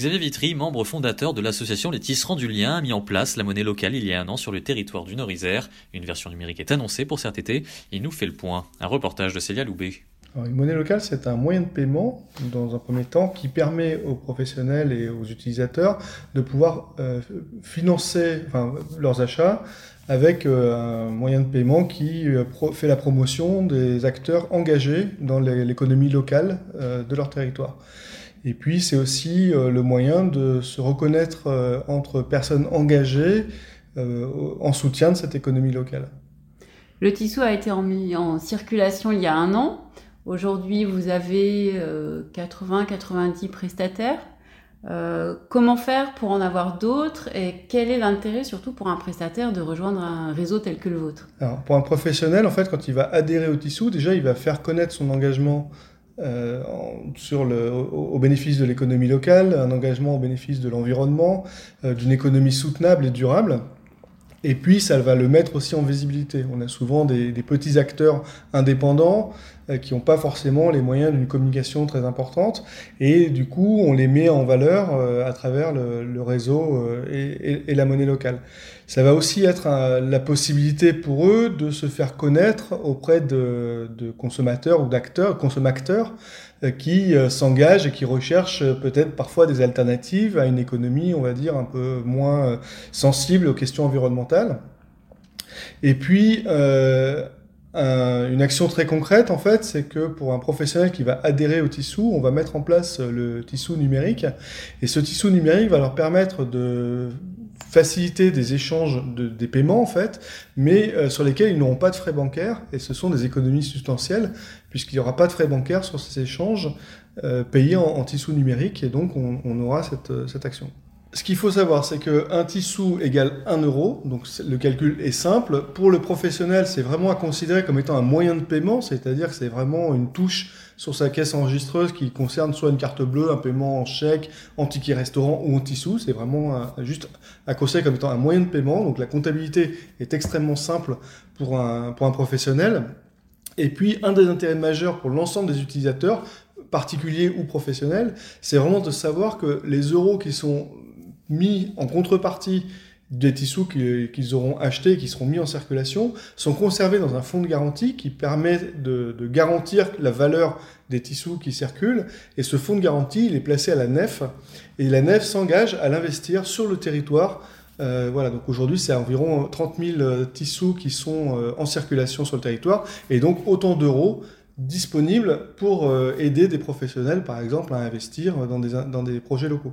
Xavier Vitry, membre fondateur de l'association Les Tisserands du Lien, a mis en place la monnaie locale il y a un an sur le territoire du Nord-Isère. Une version numérique est annoncée pour cet été. Il nous fait le point. Un reportage de Célia Loubet. Une monnaie locale, c'est un moyen de paiement, dans un premier temps, qui permet aux professionnels et aux utilisateurs de pouvoir euh, financer leurs achats avec euh, un moyen de paiement qui euh, fait la promotion des acteurs engagés dans l'é- l'économie locale de leur territoire. Et puis, c'est aussi euh, le moyen de se reconnaître euh, entre personnes engagées euh, en soutien de cette économie locale. Le tissot a été en, mis en circulation il y a un an. Aujourd'hui, vous avez 80-90 prestataires. Euh, comment faire pour en avoir d'autres et quel est l'intérêt surtout pour un prestataire de rejoindre un réseau tel que le vôtre? Alors, pour un professionnel, en fait, quand il va adhérer au Tissou, déjà, il va faire connaître son engagement euh, au bénéfice de l'économie locale, un engagement au bénéfice de l'environnement, euh, d'une économie soutenable et durable. Et puis, ça va le mettre aussi en visibilité. On a souvent des, petits acteurs indépendants euh, qui n'ont pas forcément les moyens d'une communication très importante. Et du coup, on les met en valeur euh, à travers le, réseau euh, et, la monnaie locale. Ça va aussi être la possibilité pour eux de se faire connaître auprès de, de consommateurs ou d'acteurs, consommateurs, qui euh, s'engagent et qui recherchent euh, peut-être parfois des alternatives à une économie, on va dire, un peu moins euh, sensible aux questions environnementales. Et puis, euh, un- une action très concrète, en fait, c'est que pour un professionnel qui va adhérer au Tissou, on va mettre en place euh, le Tissou numérique. Et ce Tissou numérique va leur permettre de faciliter des échanges de, des paiements, en fait, mais euh, sur lesquels ils n'auront pas de frais bancaires. Et ce sont des économies substantielles, puisqu'il n'y aura pas de frais bancaires sur ces échanges euh, payés en, Tissou numérique. Et donc, on, on aura cette, euh, cette action. Ce qu'il faut savoir, c'est qu'un tissou égale 1 euro, donc le calcul est simple. Pour le professionnel, c'est vraiment à considérer comme étant un moyen de paiement, c'est-à-dire que c'est vraiment une touche sur sa caisse enregistreuse qui concerne soit une carte bleue, un paiement en chèque, en ticket restaurant ou en tissou. C'est vraiment juste à considérer comme étant un moyen de paiement. Donc la comptabilité est extrêmement simple pour un, pour un professionnel. Et puis, un des intérêts majeurs pour l'ensemble des utilisateurs, particuliers ou professionnels, c'est vraiment de savoir que les euros qui sont mis en contrepartie des tissus qui- qu'ils auront achetés, qui seront mis en circulation, sont conservés dans un fonds de garantie qui permet de, garantir la valeur des tissus qui circulent. Et ce fonds de garantie, il est placé à la nef. Et la nef s'engage à l'investir sur le territoire. Euh, voilà, donc aujourd'hui, c'est environ 30 000 euh, tissus qui sont euh, en circulation sur le territoire. Et donc autant d'euros disponibles pour aider des professionnels, par exemple, à investir dans des, dans des projets locaux.